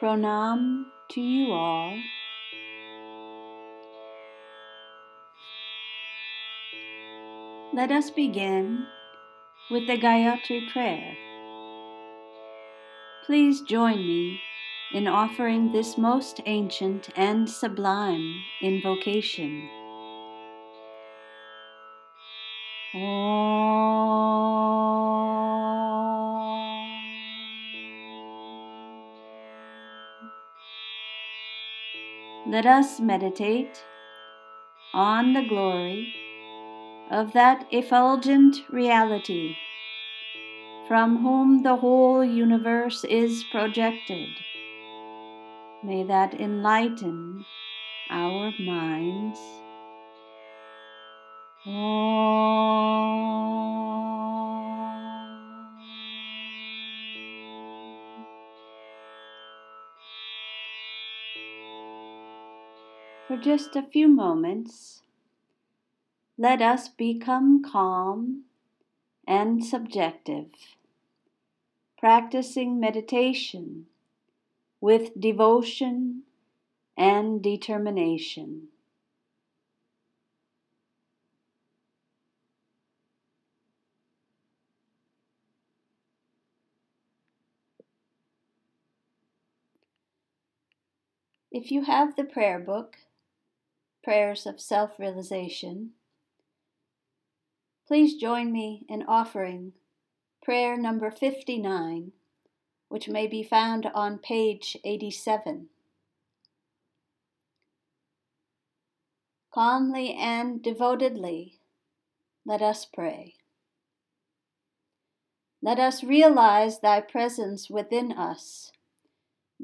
Pranam to you all. Let us begin with the Gayatri prayer. Please join me in offering this most ancient and sublime invocation. Let us meditate on the glory of that effulgent reality from whom the whole universe is projected. May that enlighten our minds. For just a few moments, let us become calm and subjective, practicing meditation with devotion and determination. If you have the prayer book, Prayers of Self Realization, Please join me in offering prayer number 59, which may be found on page 87. Calmly and devotedly, let us pray. Let us realize Thy presence within us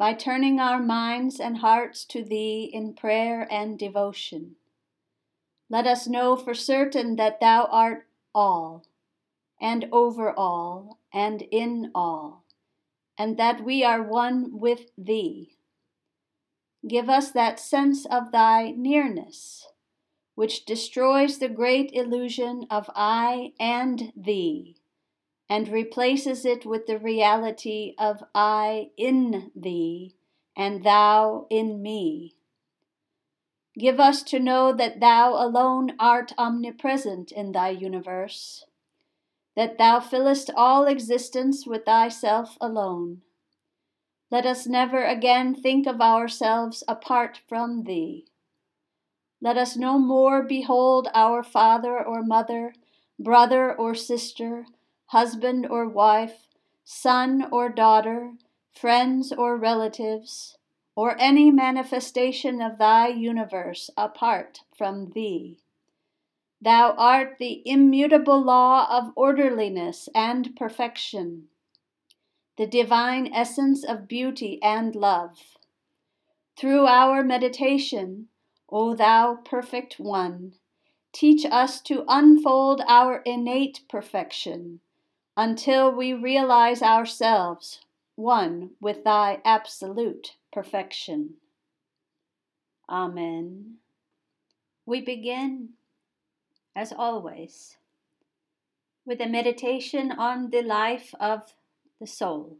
by turning our minds and hearts to Thee in prayer and devotion. Let us know for certain that Thou art all, and over all, and in all, and that we are one with Thee. Give us that sense of Thy nearness, which destroys the great illusion of I and Thee, and replaces it with the reality of I in Thee, and Thou in me. Give us to know that Thou alone art omnipresent in Thy universe, that Thou fillest all existence with Thyself alone. Let us never again think of ourselves apart from Thee. Let us no more behold our father or mother, brother or sister, husband or wife, son or daughter, friends or relatives or any manifestation of thy universe apart from thee. Thou art the immutable law of orderliness and perfection, the divine essence of beauty and love. Through our meditation, O thou perfect one, teach us to unfold our innate perfection until we realize ourselves one with thy absolute perfection. Amen. We begin, as always, with a meditation on the life of the soul.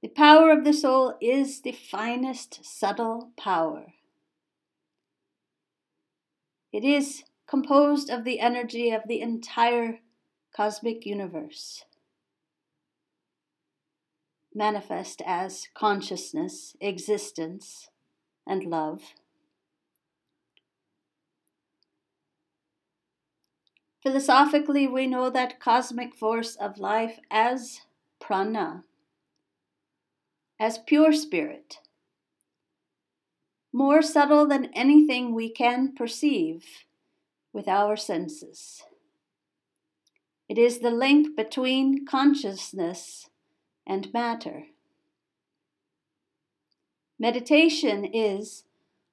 The power of the soul is the finest subtle power. It is composed of the energy of the entire cosmic universe manifest as consciousness, existence, and love. Philosophically, we know that cosmic force of life as prana, as pure spirit, more subtle than anything we can perceive with our senses. It is the link between consciousness and matter. Meditation is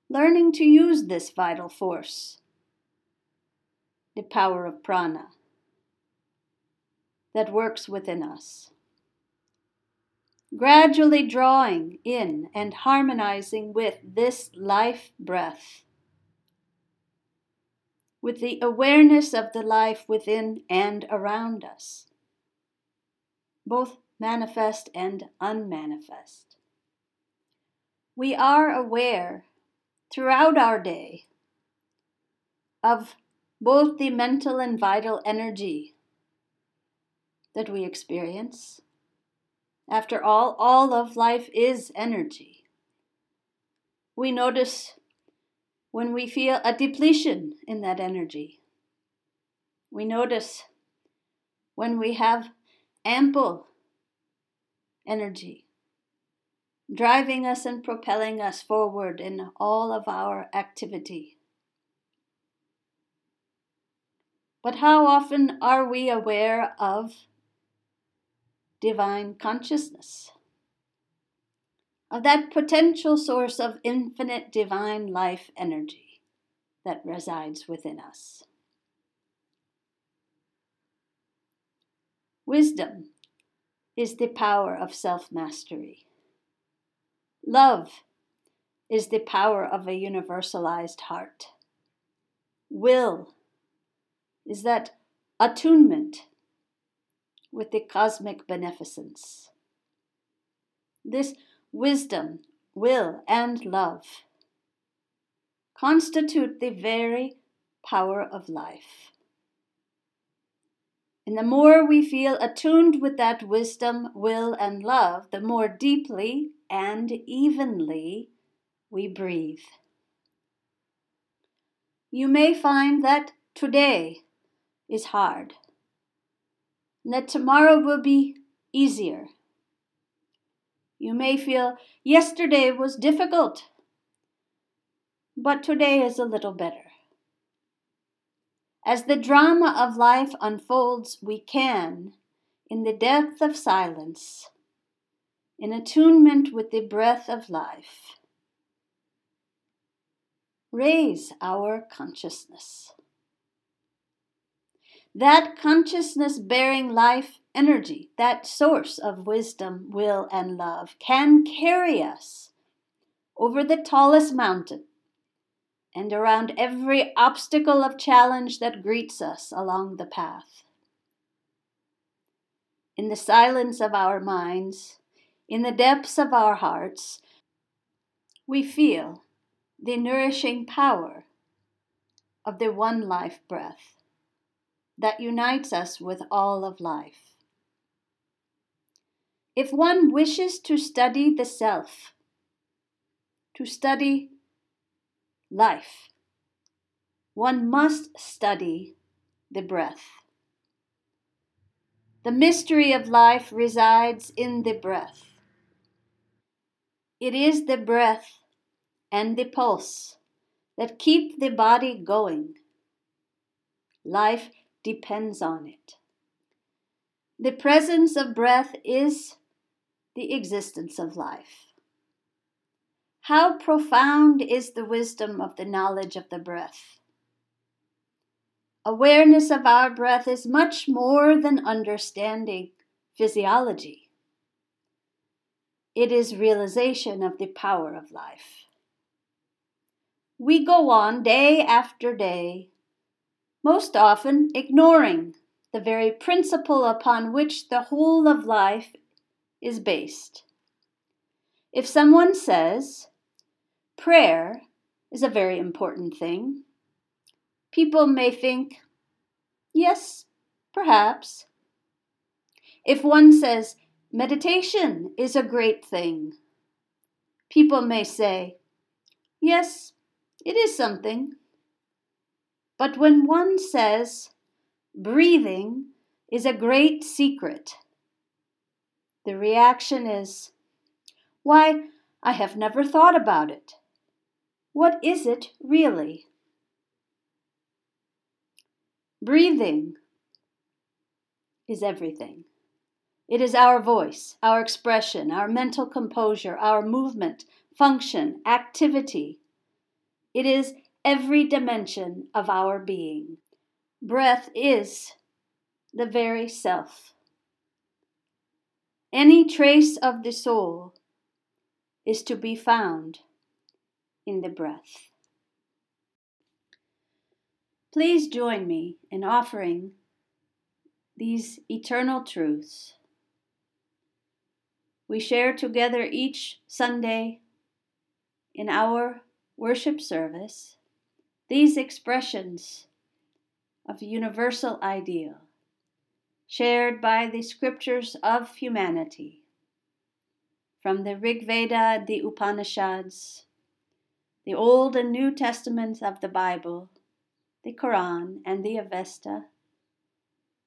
learning to use this vital force, the power of prana, that works within us. Gradually drawing in and harmonizing with this life breath, with the awareness of the life within and around us both manifest and unmanifest. We are aware throughout our day of both the mental and vital energy that we experience. After all, all of life is energy. We notice when we feel a depletion in that energy. We notice when we have ample energy, driving us and propelling us forward in all of our activity. But how often are we aware of divine consciousness? Of that potential source of infinite divine life energy that resides within us. Wisdom is the power of self mastery. Love is the power of a universalized heart. Will is that attunement with the cosmic beneficence. This wisdom, will, and love constitute the very power of life. And the more we feel attuned with that wisdom, will, and love, the more deeply and evenly we breathe. You may find that today is hard, and that tomorrow will be easier. You may feel yesterday was difficult, but today is a little better. As the drama of life unfolds, we can, in the depth of silence, in attunement with the breath of life, raise our consciousness. That consciousness bearing life energy, that source of wisdom, will, and love, can carry us over the tallest mountain and around every obstacle of challenge that greets us along the path. In the silence of our minds, in the depths of our hearts, we feel the nourishing power of the one life breath that unites us with all of life. If one wishes to study the self, to study life, one must study the breath. The mystery of life resides in the breath. It is the breath and the pulse that keep the body going. Life depends on it. The presence of breath is the existence of life. How profound is the wisdom of the knowledge of the breath? Awareness of our breath is much more than understanding physiology. It is realization of the power of life. We go on day after day most often ignoring the very principle upon which the whole of life is based. If someone says, prayer is a very important thing, people may think, yes, perhaps. If one says, meditation is a great thing, people may say, yes, it is something. But when one says, breathing is a great secret, the reaction is, why, I have never thought about it. What is it really? Breathing is everything. It is our voice, our expression, our mental composure, our movement, function, activity. It is every dimension of our being. Breath is the very self. Any trace of the soul is to be found in the breath. Please join me in offering these eternal truths we share together each Sunday in our worship service these expressions of universal ideal shared by the scriptures of humanity from the Rig Veda, the Upanishads, the Old and New Testaments of the Bible, the Quran, and the Avesta.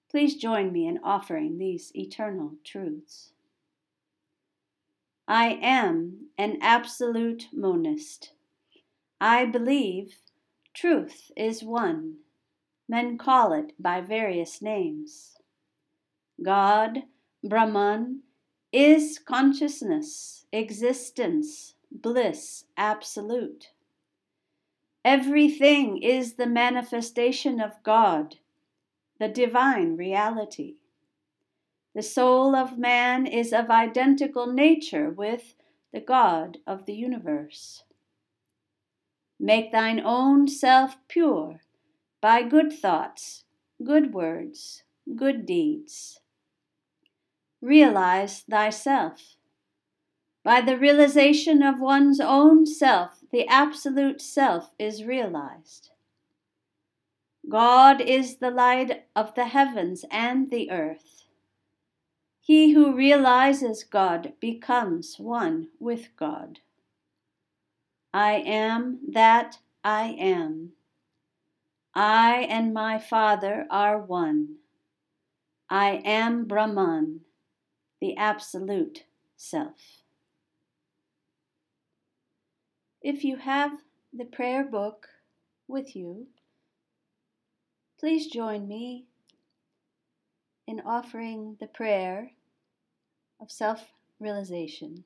Please join me in offering these eternal truths. I am an absolute monist. I believe truth is one. Men call it by various names. God, Brahman, is consciousness, existence, bliss, absolute. Everything is the manifestation of God, the divine reality. The soul of man is of identical nature with the God of the universe. Make thine own self pure by good thoughts, good words, good deeds. Realize thyself. By the realization of one's own self, the absolute self is realized. God is the light of the heavens and the earth. He who realizes God becomes one with God. I am that I am. I and my Father are one. I am Brahman, the Absolute Self. If you have the prayer book with you, please join me in offering the prayer of self realization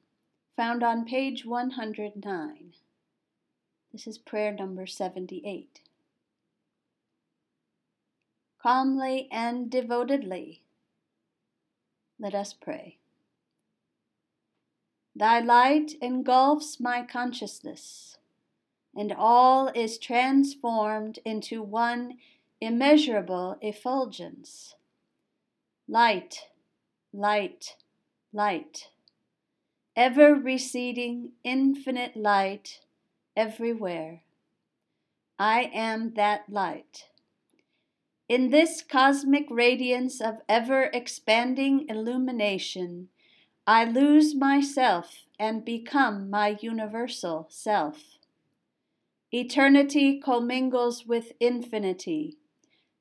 found on page 109. This is prayer number 78. Calmly and devotedly, let us pray. Thy light engulfs my consciousness, and all is transformed into one immeasurable effulgence light, light, light, ever receding infinite light everywhere. I am that light. In this cosmic radiance of ever expanding illumination, I lose myself and become my universal self. Eternity commingles with infinity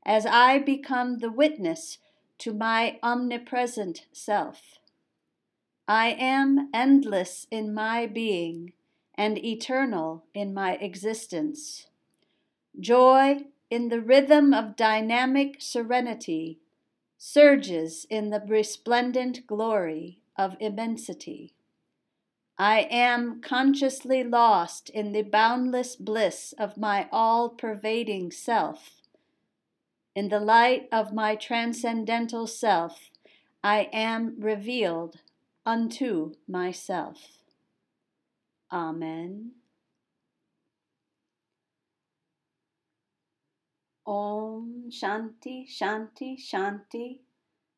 as I become the witness to my omnipresent self. I am endless in my being and eternal in my existence. Joy in the rhythm of dynamic serenity surges in the resplendent glory of immensity. I am consciously lost in the boundless bliss of my all pervading self in the light of my transcendental self, I am revealed unto myself. Amen. Om Shanti Shanti Shanti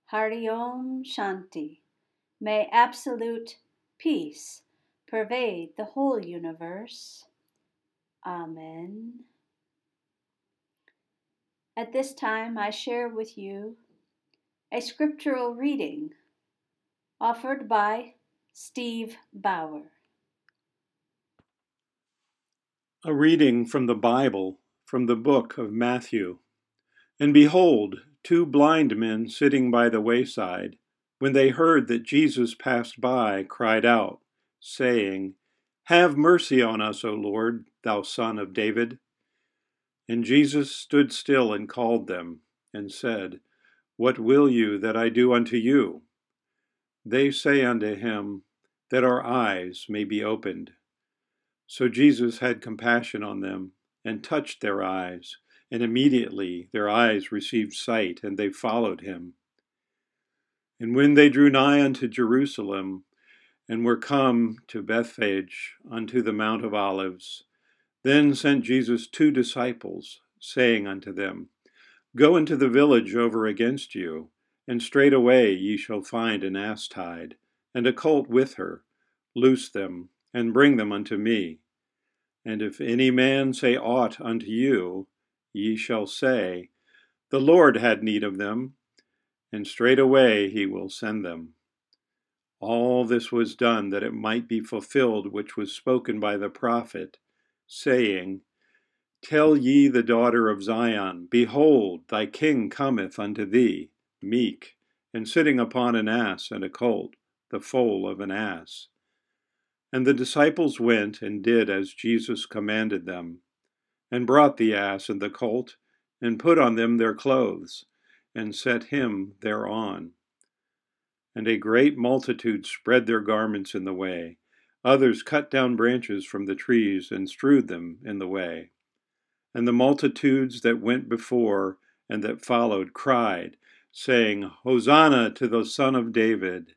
Hari Om Shanti. May absolute peace pervade the whole universe. Amen. At this time, I share with you a scriptural reading offered by Steve Bauer. A reading from the Bible from the book of Matthew. And behold, two blind men sitting by the wayside, when they heard that Jesus passed by, cried out, saying, Have mercy on us, O Lord, thou Son of David. And Jesus stood still and called them, and said, What will you that I do unto you? They say unto him, That our eyes may be opened. So Jesus had compassion on them, and touched their eyes, and immediately their eyes received sight, and they followed him. And when they drew nigh unto Jerusalem, and were come to Bethphage unto the Mount of Olives, then sent Jesus two disciples, saying unto them, Go into the village over against you, and straightway ye shall find an ass tied, and a colt with her. Loose them, and bring them unto me. And if any man say aught unto you, ye shall say, The Lord had need of them, and straightway he will send them. All this was done that it might be fulfilled which was spoken by the prophet, saying, Tell ye the daughter of Zion, Behold, thy king cometh unto thee, meek, and sitting upon an ass and a colt, the foal of an ass. And the disciples went and did as Jesus commanded them, and brought the ass and the colt, and put on them their clothes, and set him thereon. And a great multitude spread their garments in the way. Others cut down branches from the trees and strewed them in the way. And the multitudes that went before and that followed cried, saying, Hosanna to the Son of David!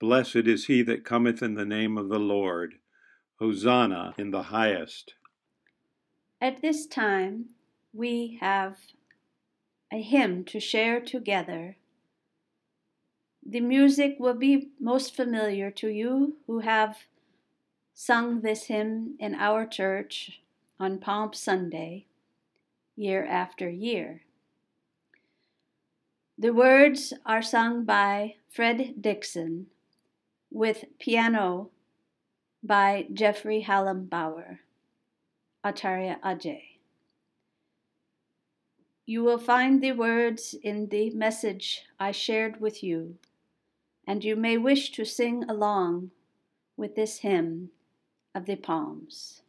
Blessed is he that cometh in the name of the Lord. Hosanna in the highest. At this time, we have a hymn to share together. The music will be most familiar to you who have sung this hymn in our church on Palm Sunday, year after year. The words are sung by Fred Dixon with piano by Jeffrey Hallam-Bauer, Acharya Ajay. You will find the words in the message I shared with you, and you may wish to sing along with this hymn of the Palms.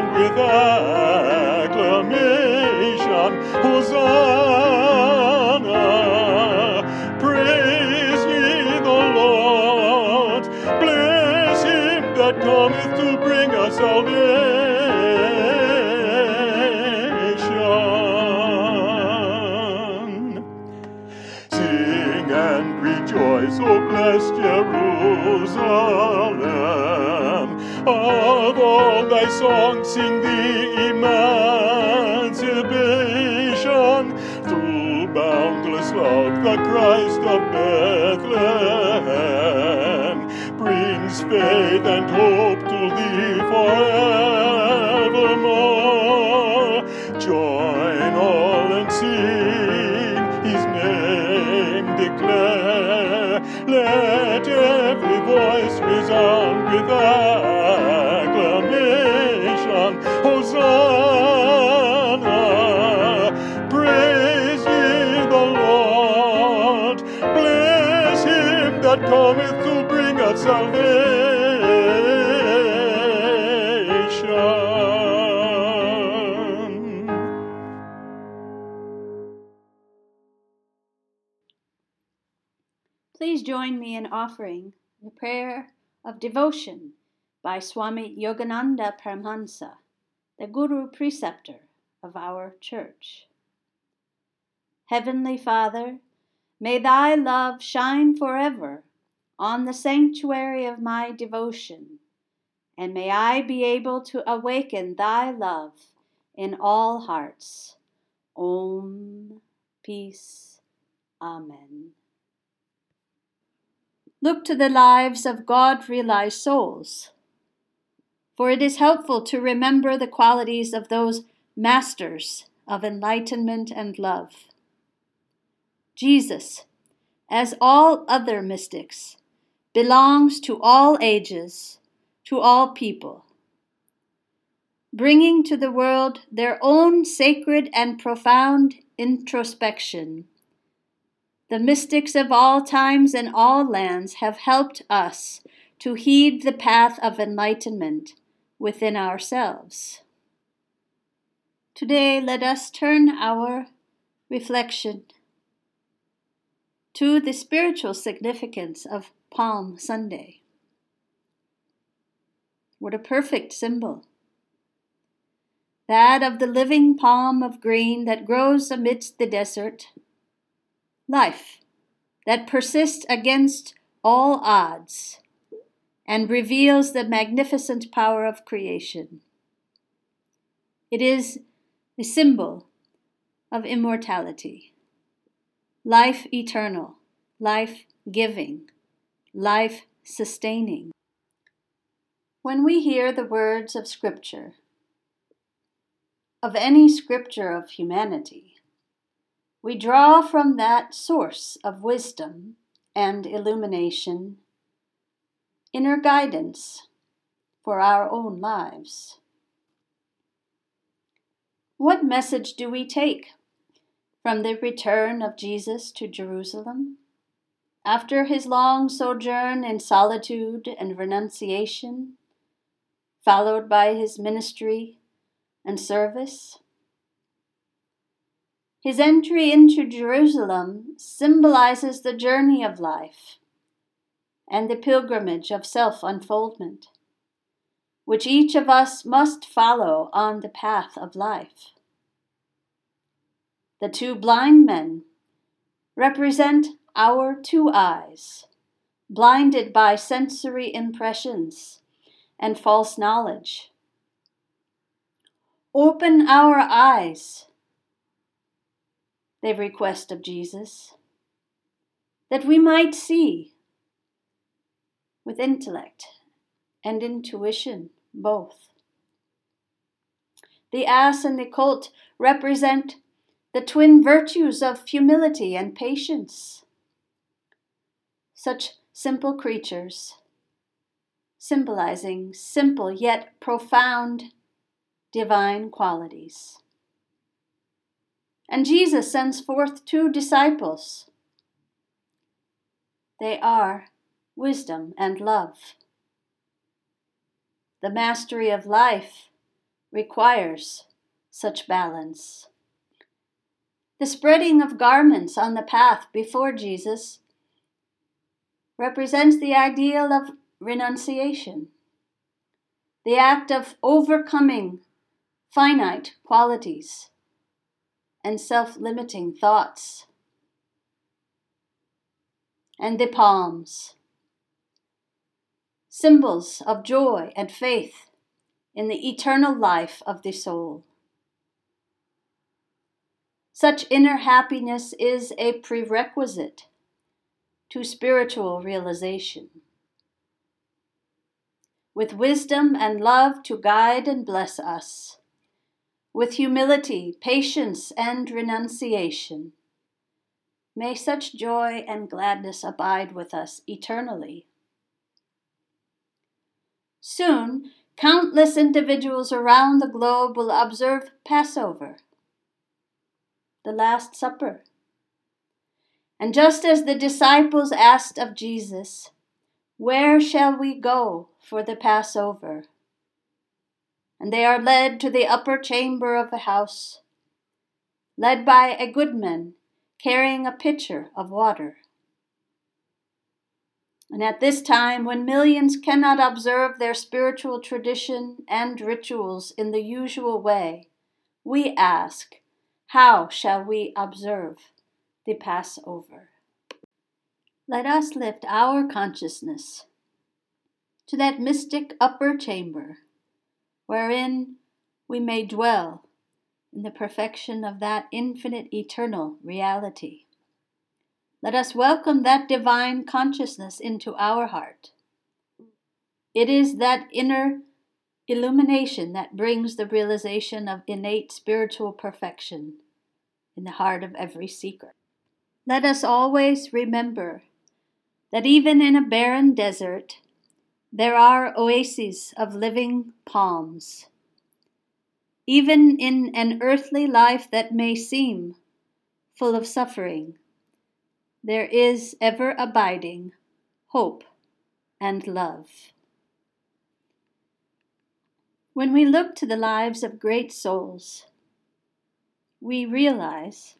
Resound with acclamation. Hosanna, praise ye the Lord. Bless him that cometh to bring us salvation. Sing and rejoice, O blessed Jerusalem. Of all thy songs sing the emancipation through boundless love the Christ of Bethlehem brings faith and hope to thee forevermore. Join all and sing his name declare. Let every voice resound with Hosanna, salvation. Please join me in offering the prayer of devotion by Swami Yogananda Paramahansa, the Guru preceptor of our church. Heavenly Father, may thy love shine forever on the sanctuary of my devotion, and may I be able to awaken thy love in all hearts. Om Peace. Amen. Look to the lives of God realized souls for it is helpful to remember the qualities of those masters of enlightenment and love. Jesus, as all other mystics, belongs to all ages, to all people. bringing to the world their own sacred and profound introspection. The mystics of all times and all lands have helped us to heed the path of enlightenment within ourselves. Today, let us turn our reflection to the spiritual significance of Palm Sunday. What a perfect symbol! That of the living palm of green that grows amidst the desert. Life that persists against all odds and reveals the magnificent power of creation. It is a symbol of immortality, life eternal, life giving, life sustaining. When we hear the words of Scripture, of any scripture of humanity, we draw from that source of wisdom and illumination inner guidance for our own lives. What message do we take from the return of Jesus to Jerusalem? After his long sojourn in solitude and renunciation, followed by his ministry and service, his entry into Jerusalem symbolizes the journey of life and the pilgrimage of self unfoldment, which each of us must follow on the path of life. The two blind men represent our two eyes, blinded by sensory impressions and false knowledge. Open our eyes, they request of Jesus, that we might see with intellect and intuition both. The ass and the colt represent the twin virtues of humility and patience. Such simple creatures, symbolizing simple yet profound divine qualities. And Jesus sends forth two disciples. They are wisdom, and love. The mastery of life requires such balance. The spreading of garments on the path before Jesus represents the ideal of renunciation, the act of overcoming finite qualities and self limiting thoughts. And the palms symbols of joy and faith in the eternal life of the soul. Such inner happiness is a prerequisite to spiritual realization. With wisdom and love to guide and bless us, with humility, patience, and renunciation, may such joy and gladness abide with us eternally. Soon, countless individuals around the globe will observe Passover, the Last Supper. And just as the disciples asked of Jesus, Where shall we go for the Passover? And they are led to the upper chamber of the house, led by a good man carrying a pitcher of water. And at this time, when millions cannot observe their spiritual tradition and rituals in the usual way, we ask, how shall we observe the Passover? Let us lift our consciousness to that mystic upper chamber wherein we may dwell in the perfection of that infinite eternal reality. Let us welcome that divine consciousness into our heart. It is that inner illumination that brings the realization of innate spiritual perfection in the heart of every seeker. Let us always remember that even in a barren desert, there are oases of living palms, even in an earthly life that may seem full of suffering, there is ever abiding hope and love. When we look to the lives of great souls, we realize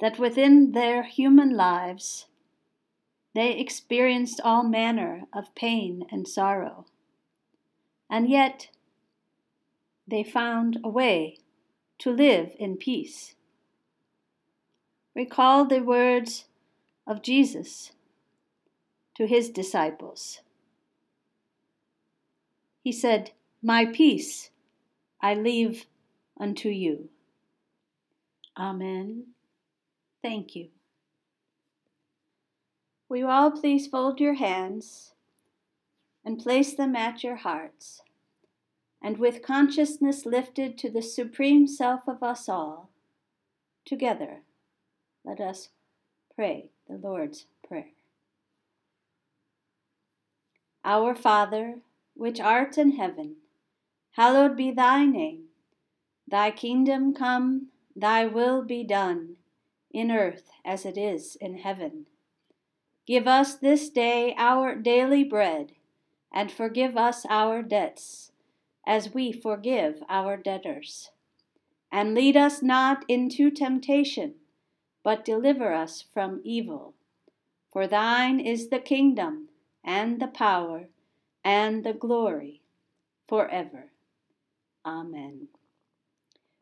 that within their human lives they experienced all manner of pain and sorrow, and yet they found a way to live in peace. Recall the words of Jesus to his disciples. He said, My peace I leave unto you. Amen. Thank you. Will you all please fold your hands and place them at your hearts? And with consciousness lifted to the Supreme Self of us all, together, let us pray the Lord's Prayer. Our Father, which art in heaven, hallowed be thy name. Thy kingdom come, thy will be done, in earth as it is in heaven. Give us this day our daily bread, and forgive us our debts, as we forgive our debtors. And lead us not into temptation, but deliver us from evil. For thine is the kingdom, and the power, and the glory, forever. Amen.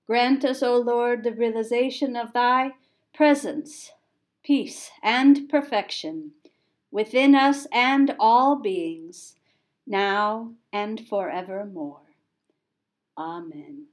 Grant us, O Lord, the realization of thy presence, peace, and perfection within us and all beings, now and forevermore. Amen.